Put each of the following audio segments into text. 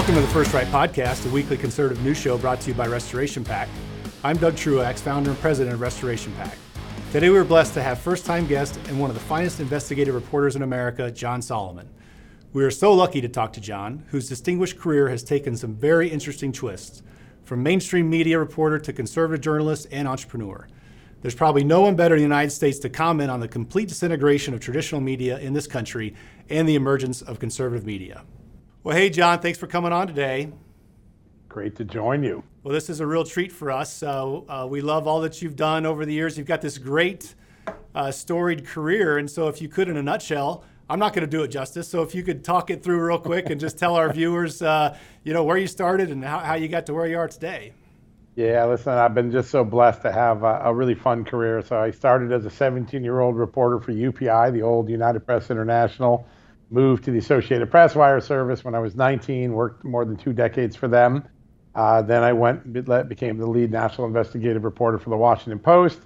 Welcome to the First Right Podcast, a weekly conservative news show brought to you by Restoration PAC. I'm Doug Truax, founder and president of Restoration PAC. Today we are blessed to have first time guest and one of the finest investigative reporters in America, John Solomon. We are so lucky to talk to John, whose distinguished career has taken some very interesting twists, from mainstream media reporter to conservative journalist and entrepreneur. There's probably no one better in the United States to comment on the complete disintegration of traditional media in this country and the emergence of conservative media. Well, hey, John, thanks for coming on today. Great to join you. Well, this is a real treat for us. So uh, we love all that you've done over the years. You've got this great, uh, storied career. And so, if you could, in a nutshell, I'm not going to do it justice. So, if you could talk it through real quick and just tell our viewers, uh, you know, where you started and how, how, you got to where you are today. Yeah, listen, I've been just so blessed to have a, a really fun career. So, I started as a 17 year old reporter for UPI, the old United Press International moved to the Associated Press wire service when I was 19, worked more than two decades for them. Uh, then I went became the lead national investigative reporter for the Washington Post.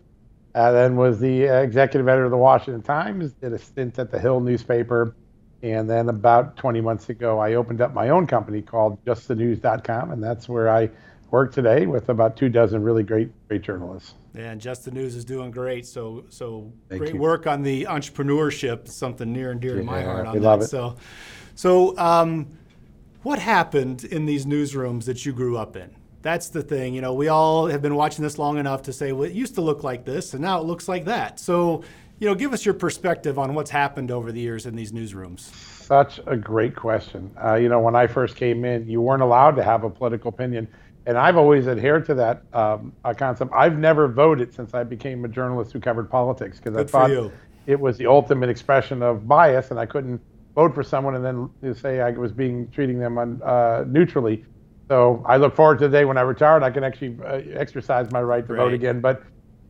Uh, then was the executive editor of the Washington Times. Did a stint at the Hill newspaper, and then about 20 months ago, I opened up my own company called JustTheNews.com, and that's where I work today with about two dozen really great great journalists. And Just the News is doing great. So so Thank great you. work on the entrepreneurship, something near and dear yeah, to my heart on we that. Love it. So so um, what happened in these newsrooms that you grew up in? That's the thing. You know, we all have been watching this long enough to say, well, it used to look like this, and now it looks like that. So, you know, give us your perspective on what's happened over the years in these newsrooms. Such a great question. Uh, you know, when I first came in, you weren't allowed to have a political opinion and I've always adhered to that um, uh, concept. I've never voted since I became a journalist who covered politics because I thought it was the ultimate expression of bias, and I couldn't vote for someone and then say I was being treating them un, uh, neutrally. So I look forward to the day when I retire and I can actually uh, exercise my right to right. vote again. But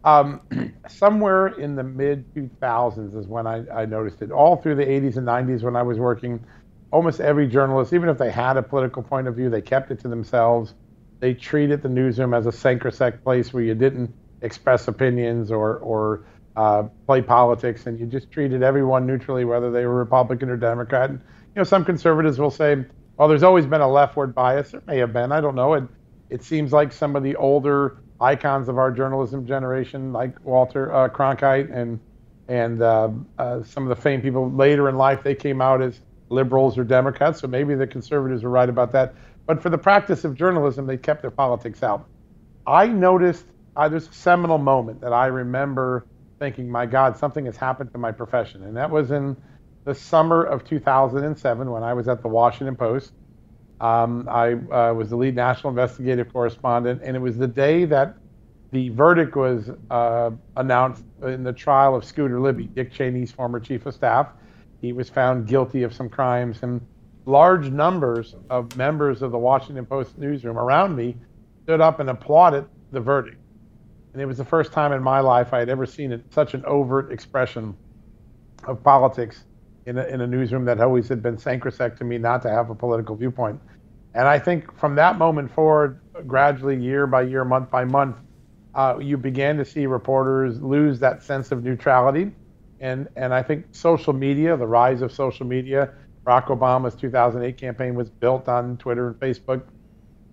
um, somewhere in the mid 2000s is when I, I noticed it. All through the 80s and 90s when I was working, almost every journalist, even if they had a political point of view, they kept it to themselves they treated the newsroom as a sacrosanct place where you didn't express opinions or or uh, play politics, and you just treated everyone neutrally, whether they were Republican or Democrat. And, you know, some conservatives will say, "Well, there's always been a leftward bias." There may have been. I don't know. It it seems like some of the older icons of our journalism generation, like Walter uh, Cronkite and and uh, uh, some of the famed people later in life, they came out as liberals or Democrats. So maybe the conservatives were right about that. But for the practice of journalism, they kept their politics out. I noticed uh, there's a seminal moment that I remember thinking, my God, something has happened to my profession. And that was in the summer of 2007 when I was at the Washington Post. Um, I uh, was the lead national investigative correspondent, and it was the day that the verdict was uh, announced in the trial of Scooter Libby, Dick Cheney's former chief of staff. He was found guilty of some crimes, and large numbers of members of the Washington Post newsroom around me stood up and applauded the verdict. And it was the first time in my life I had ever seen it, such an overt expression of politics in a, in a newsroom that always had been sacrosanct to me not to have a political viewpoint. And I think from that moment forward, gradually, year by year, month by month, uh, you began to see reporters lose that sense of neutrality. And, and I think social media, the rise of social media, Barack Obama's 2008 campaign was built on Twitter and Facebook.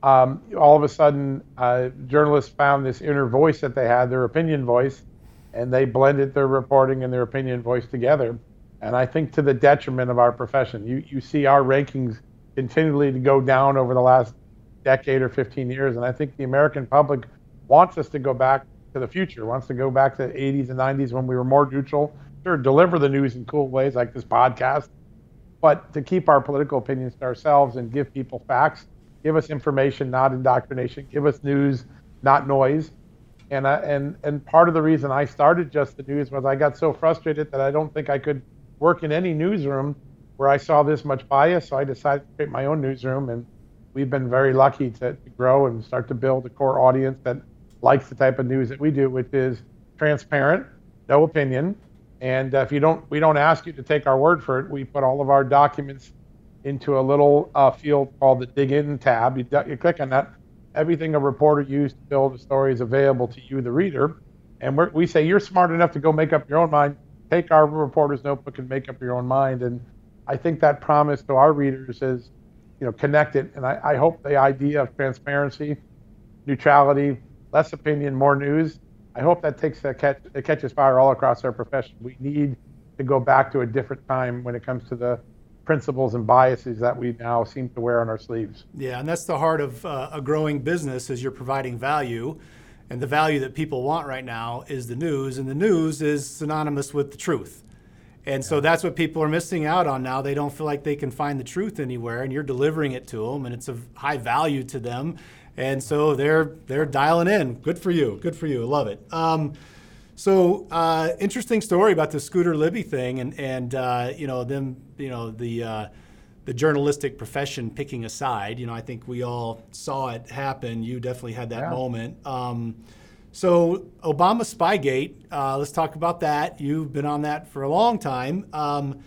Um, all of a sudden, uh, journalists found this inner voice that they had, their opinion voice, and they blended their reporting and their opinion voice together. And I think to the detriment of our profession. You, you see our rankings continually to go down over the last decade or 15 years. And I think the American public wants us to go back to the future, wants to go back to the 80s and 90s when we were more neutral. Sure, deliver the news in cool ways like this podcast, but to keep our political opinions to ourselves and give people facts, give us information, not indoctrination, give us news, not noise. And, and, and part of the reason I started Just the News was I got so frustrated that I don't think I could work in any newsroom where I saw this much bias. So I decided to create my own newsroom. And we've been very lucky to, to grow and start to build a core audience that likes the type of news that we do, which is transparent, no opinion, and uh, if you don't, we don't ask you to take our word for it. We put all of our documents into a little uh, field called the Dig In tab. You, you click on that. Everything a reporter used to build a story is available to you, the reader. And we say you're smart enough to go make up your own mind. Take our reporter's notebook and make up your own mind. And I think that promise to our readers is you know, connect it. And I, I hope the idea of transparency, neutrality, less opinion, more news. I hope that takes a catch, it catches fire all across our profession. We need to go back to a different time when it comes to the principles and biases that we now seem to wear on our sleeves. Yeah, and that's the heart of uh, a growing business is you're providing value. And the value that people want right now is the news, and the news is synonymous with the truth. And so that's what people are missing out on now. They don't feel like they can find the truth anywhere, and you're delivering it to them, and it's of high value to them. And so they're they're dialing in. Good for you. Good for you. Love it. Um, so uh, interesting story about the Scooter Libby thing, and and uh, you know them, you know the uh, the journalistic profession picking a side. You know, I think we all saw it happen. You definitely had that yeah. moment. Um, so Obama Spygate, uh, let's talk about that. You've been on that for a long time. Um,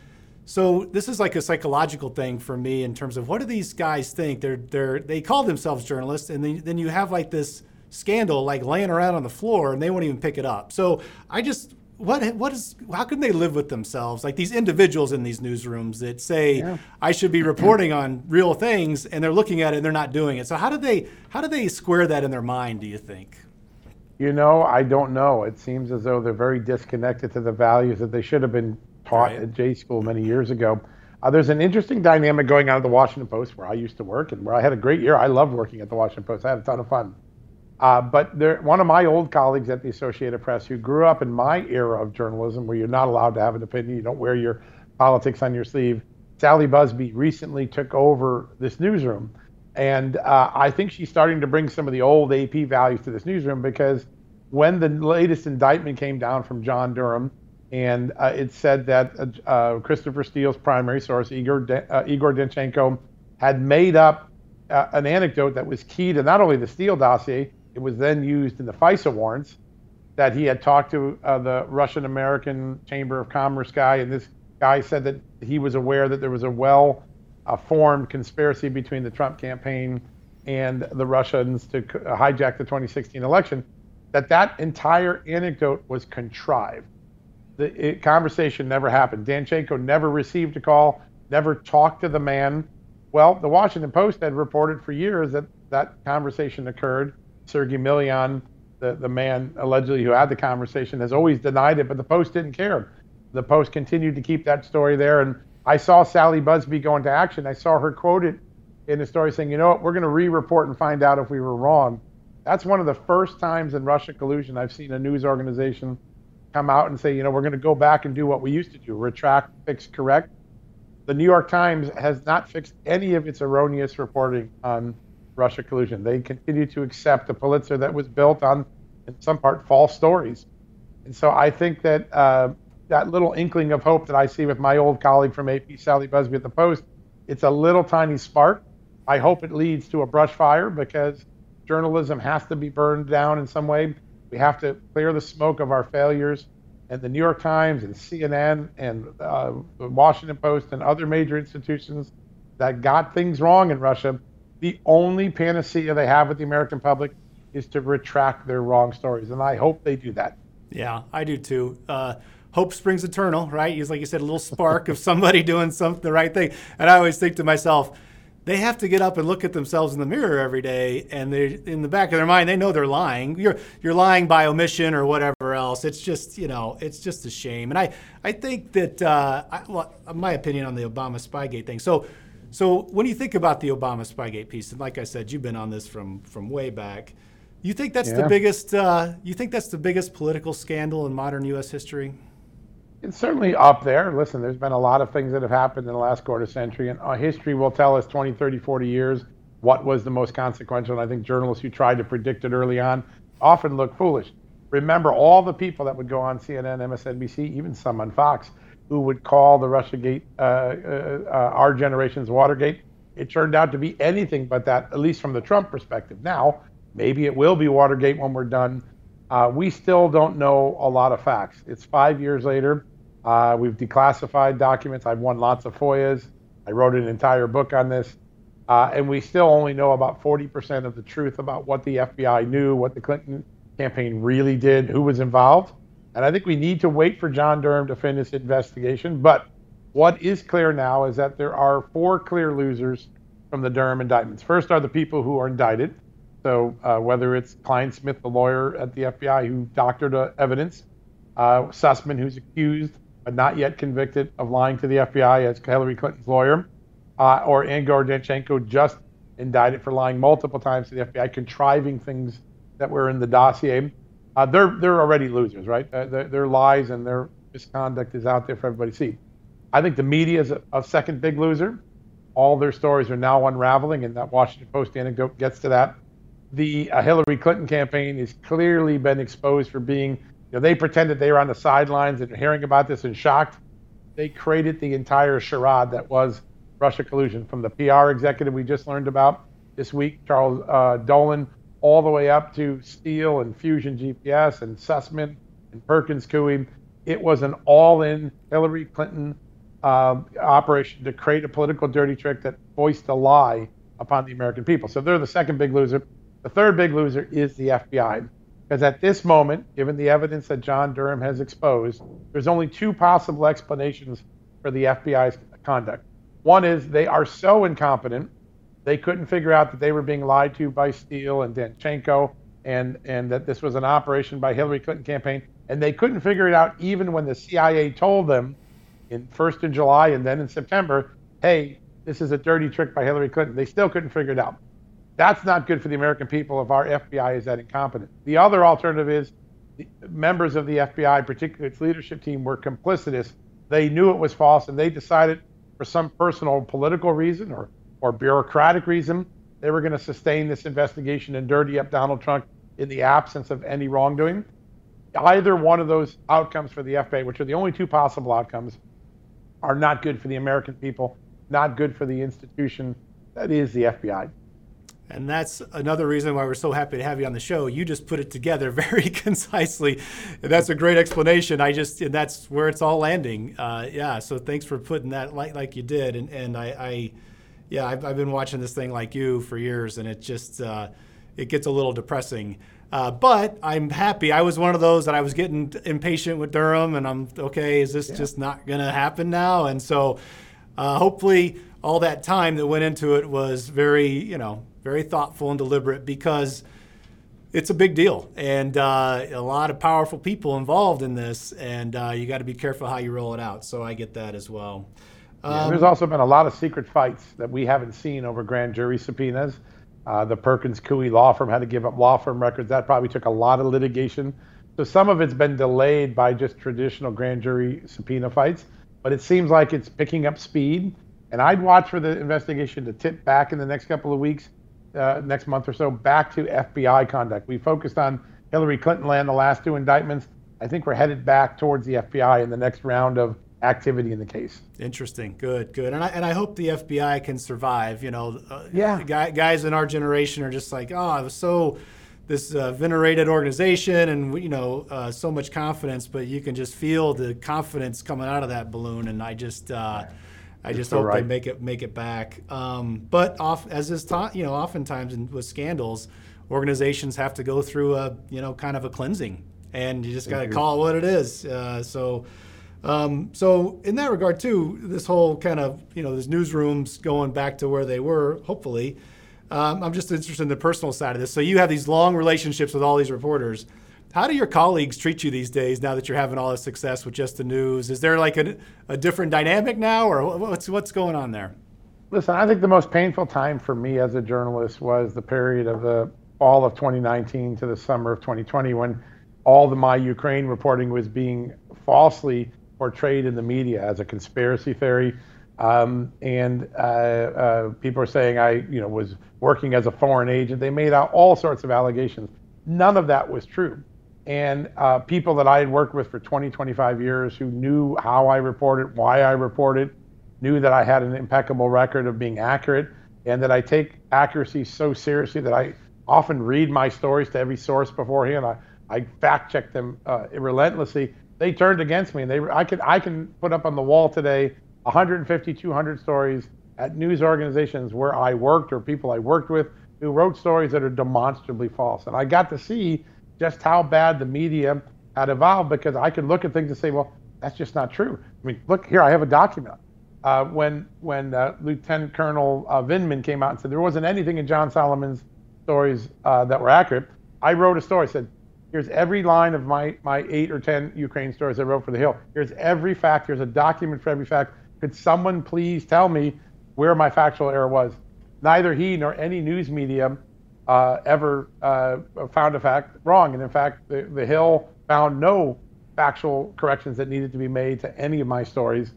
so this is like a psychological thing for me in terms of what do these guys think? They're they're they call themselves journalists, and then, then you have like this scandal like laying around on the floor, and they won't even pick it up. So I just what what is how can they live with themselves like these individuals in these newsrooms that say yeah. I should be reporting on real things, and they're looking at it and they're not doing it. So how do they how do they square that in their mind? Do you think? You know, I don't know. It seems as though they're very disconnected to the values that they should have been taught right. at J school many years ago. Uh, there's an interesting dynamic going on at the Washington Post where I used to work and where I had a great year. I loved working at the Washington Post. I had a ton of fun. Uh, but there, one of my old colleagues at the Associated Press who grew up in my era of journalism where you're not allowed to have an opinion, you don't wear your politics on your sleeve, Sally Buzbee recently took over this newsroom. And uh, I think she's starting to bring some of the old AP values to this newsroom because when the latest indictment came down from John Durham, and uh, it said that uh, uh Christopher Steele's primary source, Igor, De- uh, Igor Danchenko, had made up uh, an anecdote that was key to not only the Steele dossier, it was then used in the FISA warrants, that he had talked to the Russian American Chamber of Commerce guy, and this guy said that he was aware that there was a well formed conspiracy between the Trump campaign and the Russians to hijack the 2016 election that that entire anecdote was contrived. The it, conversation never happened. Danchenko never received a call, never talked to the man. Well, the Washington Post had reported for years that that conversation occurred. Sergey Milian, the, the man allegedly who had the conversation, has always denied it, but the Post didn't care. The Post continued to keep that story there. And I saw Sally Buzbee go into action. I saw her quoted in the story saying, you know what, we're going to re report and find out if we were wrong. That's one of the first times in Russia collusion I've seen a news organization come out and say, you know, we're going to go back and do what we used to do retract, fix, correct. The New York Times has not fixed any of its erroneous reporting on Russia collusion. They continue to accept a Pulitzer that was built on, in some part, false stories. And so I think that uh, that little inkling of hope that I see with my old colleague from AP, Sally Buzbee at the Post, it's a little tiny spark. I hope it leads to a brush fire because journalism has to be burned down in some way. We have to clear the smoke of our failures. And the New York Times and CNN and uh, the Washington Post and other major institutions that got things wrong in Russia, the only panacea they have with the American public is to retract their wrong stories. And I hope they do that. Yeah, I do too. Uh, hope springs eternal, right? It's like you said, a little spark of somebody doing something the right thing. And I always think to myself, they have to get up and look at themselves in the mirror every day and they in the back of their mind they know they're lying. You're you're lying by omission or whatever else. It's just you know it's just a shame. And i i think that uh, I, well, my opinion on the obama spygate thing. So so when you think about the obama spygate piece and like i said you've been on this from from way back you think that's yeah. the biggest uh, you think that's the biggest political scandal in modern us history it's certainly up there. Listen, there's been a lot of things that have happened in the last quarter century, and uh, history will tell us 20, 30, 40 years what was the most consequential. And I think journalists who tried to predict it early on often look foolish. Remember all the people that would go on CNN, MSNBC, even some on Fox, who would call the Russiagate uh, uh, uh, our generation's Watergate. It turned out to be anything but that, at least from the Trump perspective. Now, maybe it will be Watergate when we're done. Uh, we still don't know a lot of facts. It's five years later. Uh, we've declassified documents. I've won lots of FOIAs. I wrote an entire book on this. Uh, and we still only know about 40% of the truth about what the FBI knew, what the Clinton campaign really did, who was involved. And I think we need to wait for John Durham to finish his investigation. But what is clear now is that there are four clear losers from the Durham indictments. First are the people who are indicted. So uh, whether it's Clinesmith, the lawyer at the FBI who doctored uh, evidence, uh, Sussmann, who's accused but not yet convicted of lying to the FBI as Hillary Clinton's lawyer, uh, or Igor Danchenko, just indicted for lying multiple times to the FBI, contriving things that were in the dossier. Uh, they're they're already losers, right? Uh, their, their, lies and their misconduct is out there for everybody to see. I think the media is a, a second big loser. All their stories are now unraveling, and that Washington Post anecdote gets to that. The uh, Hillary Clinton campaign has clearly been exposed for being, know, they pretended they were on the sidelines and hearing about this and shocked. They created the entire charade that was Russia collusion from the PR executive we just learned about this week, Charles uh, Dolan, all the way up to Steele and Fusion GPS and Sussmann and Perkins Coie. It was an all in Hillary Clinton um, operation to create a political dirty trick that voiced a lie upon the American people. So they're the second big loser. The third big loser is the FBI. Because at this moment, given the evidence that John Durham has exposed, there's only two possible explanations for the FBI's conduct. One is they are so incompetent, they couldn't figure out that they were being lied to by Steele and Danchenko, and, and that this was an operation by Hillary Clinton campaign. And they couldn't figure it out even when the CIA told them in first in July and then in September, hey, this is a dirty trick by Hillary Clinton. They still couldn't figure it out. That's not good for the American people if our FBI is that incompetent. The other alternative is members of the FBI, particularly its leadership team, were complicitous. They knew it was false and they decided for some personal political reason or, or bureaucratic reason, they were going to sustain this investigation and dirty up Donald Trump in the absence of any wrongdoing. Either one of those outcomes for the FBI, which are the only two possible outcomes, are not good for the American people, not good for the institution that is the FBI. And that's another reason why we're so happy to have you on the show. You just put it together very concisely. And that's a great explanation. I just, and that's where it's all landing. Uh, yeah. So thanks for putting that like, like you did. And, and I, I yeah, I've, I've, been watching this thing like you for years and it just, uh, it gets a little depressing. Uh, but I'm happy. I was one of those that I was getting impatient with Durham, and I'm okay. Is this yeah. just not going to happen now? And so, uh, hopefully, all that time that went into it was very, you know, very thoughtful and deliberate because it's a big deal and uh, a lot of powerful people involved in this, and uh, you got to be careful how you roll it out. So I get that as well. Um, yeah, there's also been a lot of secret fights that we haven't seen over grand jury subpoenas. Uh, the Perkins Coie law firm had to give up law firm records. That probably took a lot of litigation. So some of it's been delayed by just traditional grand jury subpoena fights, but it seems like it's picking up speed. And I'd watch for the investigation to tip back in the next couple of weeks, uh, next month or so, back to FBI conduct. We focused on Hillary Clinton land, the last two indictments. I think we're headed back towards the FBI in the next round of activity in the case. Interesting. Good. Good. And I and I hope the FBI can survive. You know, uh, yeah. guys in our generation are just like, oh, I was so this uh, venerated organization and you know uh, so much confidence, but you can just feel the confidence coming out of that balloon. And I just. Uh, I just hope right. they make it make it back. Um, but off as is taught, you know, oftentimes in, with scandals, organizations have to go through a you know kind of a cleansing, and you just got to call it what it is. Uh, so um, so in that regard too, this whole kind of you know these newsrooms going back to where they were, hopefully. Um, I'm just interested in the personal side of this. So you have these long relationships with all these reporters. How do your colleagues treat you these days now that you're having all this success with just the news? Is there like a, a different dynamic now, or what's what's going on there? Listen, I think the most painful time for me as a journalist was the period of the fall of 2019 to the summer of 2020 when all the my Ukraine reporting was being falsely portrayed in the media as a conspiracy theory. Um, and uh, uh, people are saying I, you know, was working as a foreign agent. They made out all sorts of allegations. None of that was true. And uh, people that I had worked with for 20, 25 years who knew how I reported, why I reported, knew that I had an impeccable record of being accurate, and that I take accuracy so seriously that I often read my stories to every source beforehand. I, I fact check them uh, relentlessly they turned against me. And they, I could, I can put up on the wall today 150, 200 stories at news organizations where I worked or people I worked with who wrote stories that are demonstrably false. And I got to see just how bad the media had evolved because I could look at things and say, well, that's just not true. I mean, look here, I have a document. uh, when when uh, Lieutenant Colonel uh, Vindman came out and said there wasn't anything in John Solomon's stories uh, that were accurate. I wrote a story. I said, "Here's every line of my my eight or ten Ukraine stories I wrote for the Hill. Here's every fact. Here's a document for every fact. Could someone please tell me where my factual error was?" Neither he nor any news media uh, ever uh, found a fact wrong, and in fact, the, the Hill found no factual corrections that needed to be made to any of my stories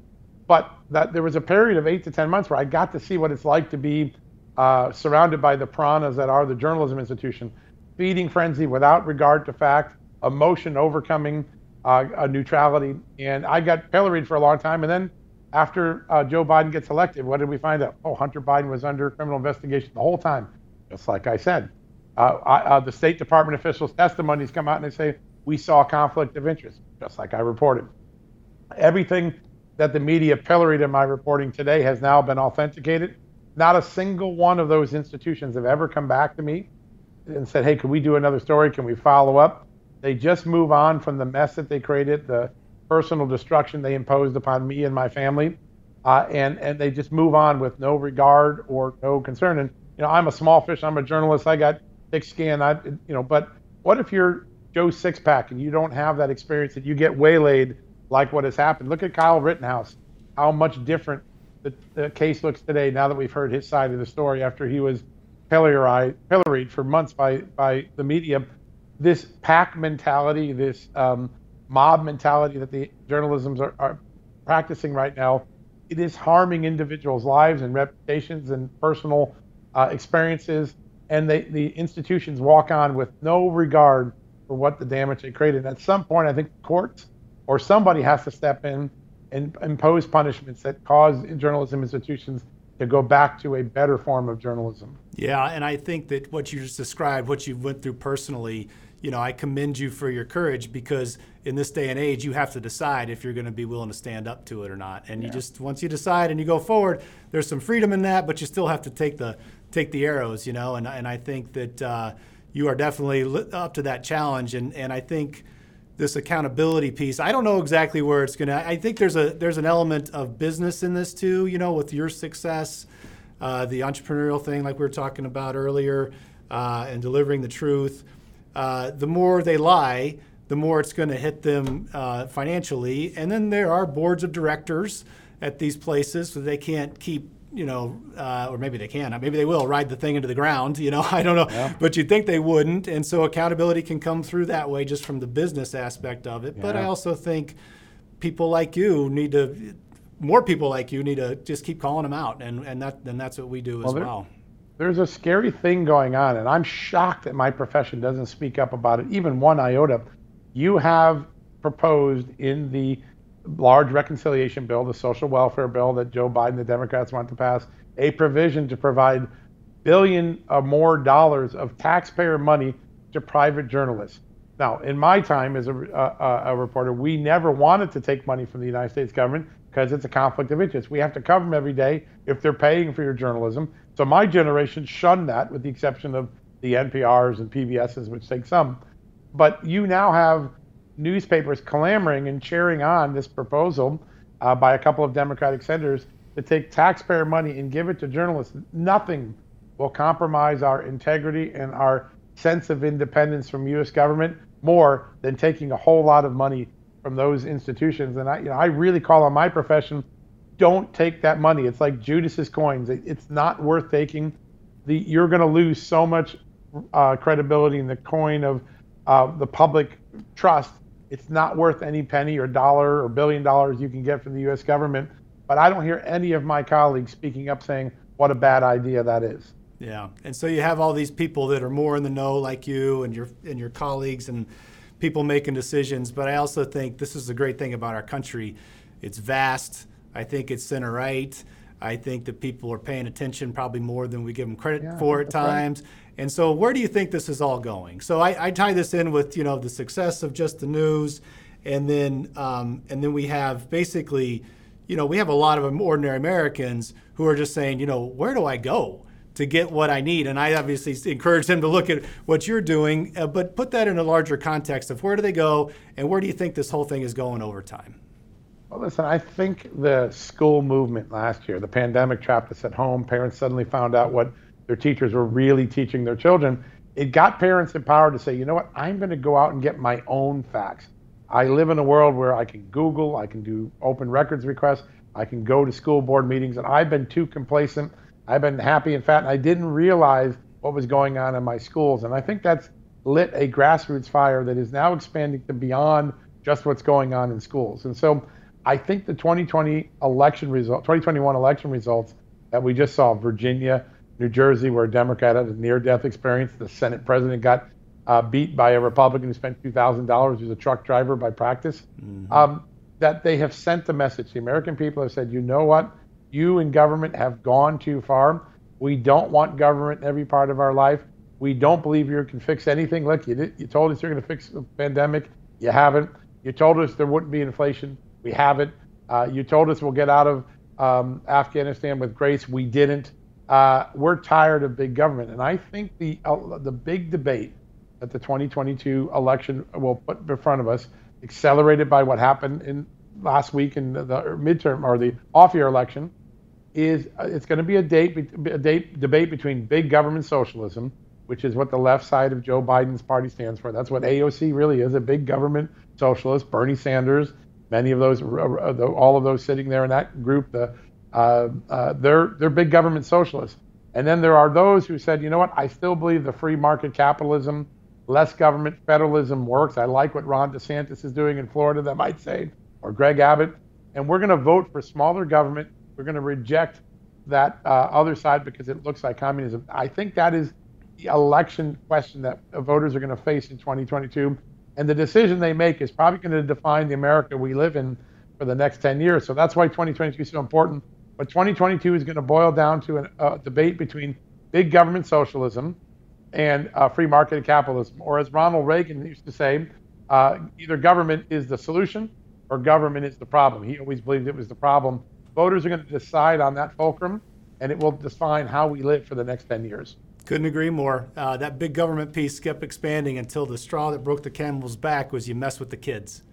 but that there was a period of eight to 10 months where I got to see what it's like to be uh, surrounded by the piranhas that are the journalism institution, feeding frenzy without regard to fact, emotion overcoming uh, a neutrality. And I got pilloried for a long time. And then after uh, Joe Biden gets elected, what did we find out? Oh, Hunter Biden was under criminal investigation the whole time, just like I said. Uh, I, uh, the State Department officials' testimonies come out and they say, we saw conflict of interest, just like I reported. Everything that the media pilloried in my reporting today has now been authenticated. Not a single one of those institutions have ever come back to me and said, hey, can we do another story? Can we follow up? They just move on from the mess that they created, the personal destruction they imposed upon me and my family, uh, and, and they just move on with no regard or no concern. And, you know, I'm a small fish, I'm a journalist, I got thick skin, I, you know, but what if you're Joe Sixpack and you don't have that experience that you get waylaid like what has happened. Look at Kyle Rittenhouse, how much different the, the case looks today now that we've heard his side of the story after he was pilloried pilloried for months by, by the media. This pack mentality, this um, mob mentality that the journalisms are, are practicing right now, it is harming individuals' lives and reputations and personal uh, experiences. And they, the institutions walk on with no regard for what the damage they created. And at some point, I think courts or somebody has to step in and impose punishments that cause journalism institutions to go back to a better form of journalism. Yeah, and I think that what you just described, what you went through personally, you know, I commend you for your courage because in this day and age, you have to decide if you're going to be willing to stand up to it or not. And yeah. you just once you decide and you go forward, there's some freedom in that, but you still have to take the take the arrows, you know. And and I think that uh, you are definitely up to that challenge. And and I think this accountability piece. I don't know exactly where it's going to. I think there's a there's an element of business in this too. You know, with your success, uh, the entrepreneurial thing, like we were talking about earlier, uh, and delivering the truth. Uh, the more they lie, the more it's going to hit them uh, financially. And then there are boards of directors at these places, so they can't keep you know, uh, or maybe they can. Maybe they will ride the thing into the ground. You know, I don't know. Yeah. But you'd think they wouldn't, and so accountability can come through that way, just from the business aspect of it. Yeah. But I also think people like you need to, more people like you need to just keep calling them out, and and that and that's what we do well, as well. There's a scary thing going on, and I'm shocked that my profession doesn't speak up about it, even one iota. You have proposed in the large reconciliation bill, the social welfare bill that Joe Biden, the Democrats want to pass, a provision to provide billion or more dollars of taxpayer money to private journalists. Now, in my time as a, a, a, reporter, we never wanted to take money from the United States government because it's a conflict of interest. We have to cover them every day if they're paying for your journalism. So my generation shunned that, with the exception of the NPRs and PBSs, which take some. But you now have newspapers clamoring and cheering on this proposal uh, by a couple of Democratic senators to take taxpayer money and give it to journalists. Nothing will compromise our integrity and our sense of independence from U.S. government more than taking a whole lot of money from those institutions. And I, you know, I really call on my profession: don't take that money. It's like Judas's coins. It's not worth taking. The you're going to lose so much uh, credibility in the coin of uh, the public trust it's not worth any penny or dollar or billion dollars you can get from the U.S. government. But I don't hear any of my colleagues speaking up saying what a bad idea that is. Yeah, and so you have all these people that are more in the know, like you and your and your colleagues, and people making decisions. But I also think this is the great thing about our country: it's vast. I think it's center right. I think that people are paying attention probably more than we give them credit yeah, for at times. Right. And so, where do you think this is all going? So, I, I, tie this in with you know the success of just the news, and then um, and then we have basically, you know, we have a lot of ordinary Americans who are just saying, you know, where do I go to get what I need? And I obviously encourage them to look at what you're doing, uh, but put that in a larger context of where do they go and where do you think this whole thing is going over time? Well, listen, I think the school movement last year, the pandemic trapped us at home. Parents suddenly found out what their teachers were really teaching their children. It got parents empowered to say, you know what, I'm going to go out and get my own facts. I live in a world where I can Google, I can do open records requests, I can go to school board meetings, and I've been too complacent. I've been happy and fat, and I didn't realize what was going on in my schools. And I think that's lit a grassroots fire that is now expanding to beyond just what's going on in schools. And so I think the 2020 election result, 2021 election results that we just saw, Virginia, New Jersey, where a Democrat had a near-death experience, the Senate president got uh, beat by a Republican who spent two thousand dollars, who's a truck driver by practice. Mm-hmm. Um, that they have sent the message. The American people have said, you know what, you and government have gone too far. We don't want government in every part of our life. We don't believe you can fix anything. Look, you, did, you told us you're going to fix the pandemic. You haven't. You told us there wouldn't be inflation. We haven't. Uh, you told us we'll get out of um, Afghanistan with grace. We didn't. Uh, we're tired of big government, and I think the uh, the big debate that the 2022 election will put in front of us, accelerated by what happened in last week in the, the midterm or the off-year election, is uh, it's going to be a date a date debate between big government socialism, which is what the left side of Joe Biden's party stands for. That's what AOC really is, a big government socialist. Bernie Sanders many of those, all of those sitting there in that group, the, uh, uh, they're, they're big government socialists. And then there are those who said, you know what, I still believe the free market capitalism, less government federalism works. I like what Ron DeSantis is doing in Florida, that might say, or Greg Abbott. And we're going to vote for smaller government. We're going to reject that uh, other side because it looks like communism. I think that is the election question that voters are going to face in 2022 and the decision they make is probably going to define the America we live in for the next 10 years. So that's why 2022 is so important. But 2022 is going to boil down to a uh, debate between big government socialism and uh, free market capitalism. Or as Ronald Reagan used to say, uh, either government is the solution or government is the problem. He always believed it was the problem. Voters are going to decide on that fulcrum, and it will define how we live for the next 10 years. Couldn't agree more. Uh, that big government piece kept expanding until the straw that broke the camel's back was you mess with the kids.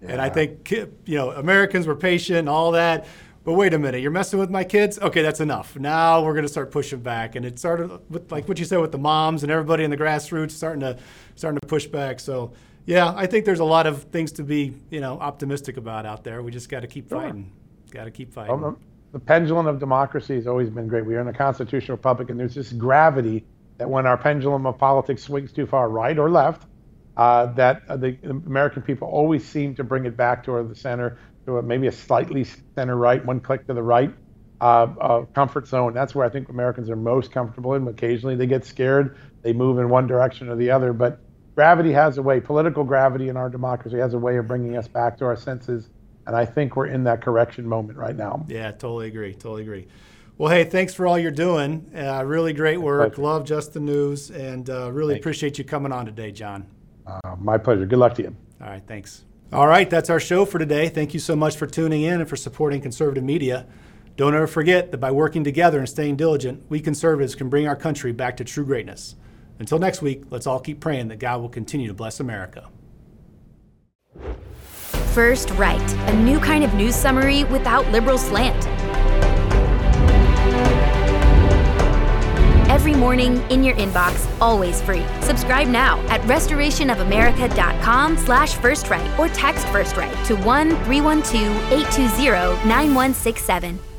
Yeah. And I think you know Americans were patient, and all that. But wait a minute, you're messing with my kids? Okay, that's enough. Now we're going to start pushing back, and it started with like what you said with the moms and everybody in the grassroots starting to starting to push back. So yeah, I think there's a lot of things to be you know optimistic about out there. We just got to keep fighting. Got to keep fighting. Well, the pendulum of democracy has always been great. We are in a constitutional republic, and there's this gravity that when our pendulum of politics swings too far right or left, uh, that uh, the American people always seem to bring it back toward the center, to a, maybe a slightly center right, one click to the right uh, uh, comfort zone. That's where I think Americans are most comfortable in. Occasionally they get scared, they move in one direction or the other, but gravity has a way, political gravity in our democracy has a way of bringing us back to our senses and I think we're in that correction moment right now. Yeah, totally agree. Totally agree. Well, hey, thanks for all you're doing. Uh, really great work. Love Just the News, and uh, really appreciate you coming on today, John. Uh, my pleasure. Good luck to you. All right, thanks. All right, that's our show for today. Thank you so much for tuning in and for supporting conservative media. Don't ever forget that by working together and staying diligent, we conservatives can bring our country back to true greatness. Until next week, let's all keep praying that God will continue to bless America. First Right, a new kind of news summary without liberal slant. Every morning in your inbox, always free. Subscribe now at restorationofamerica.com slash first right or text first right to 1 312 820 9167.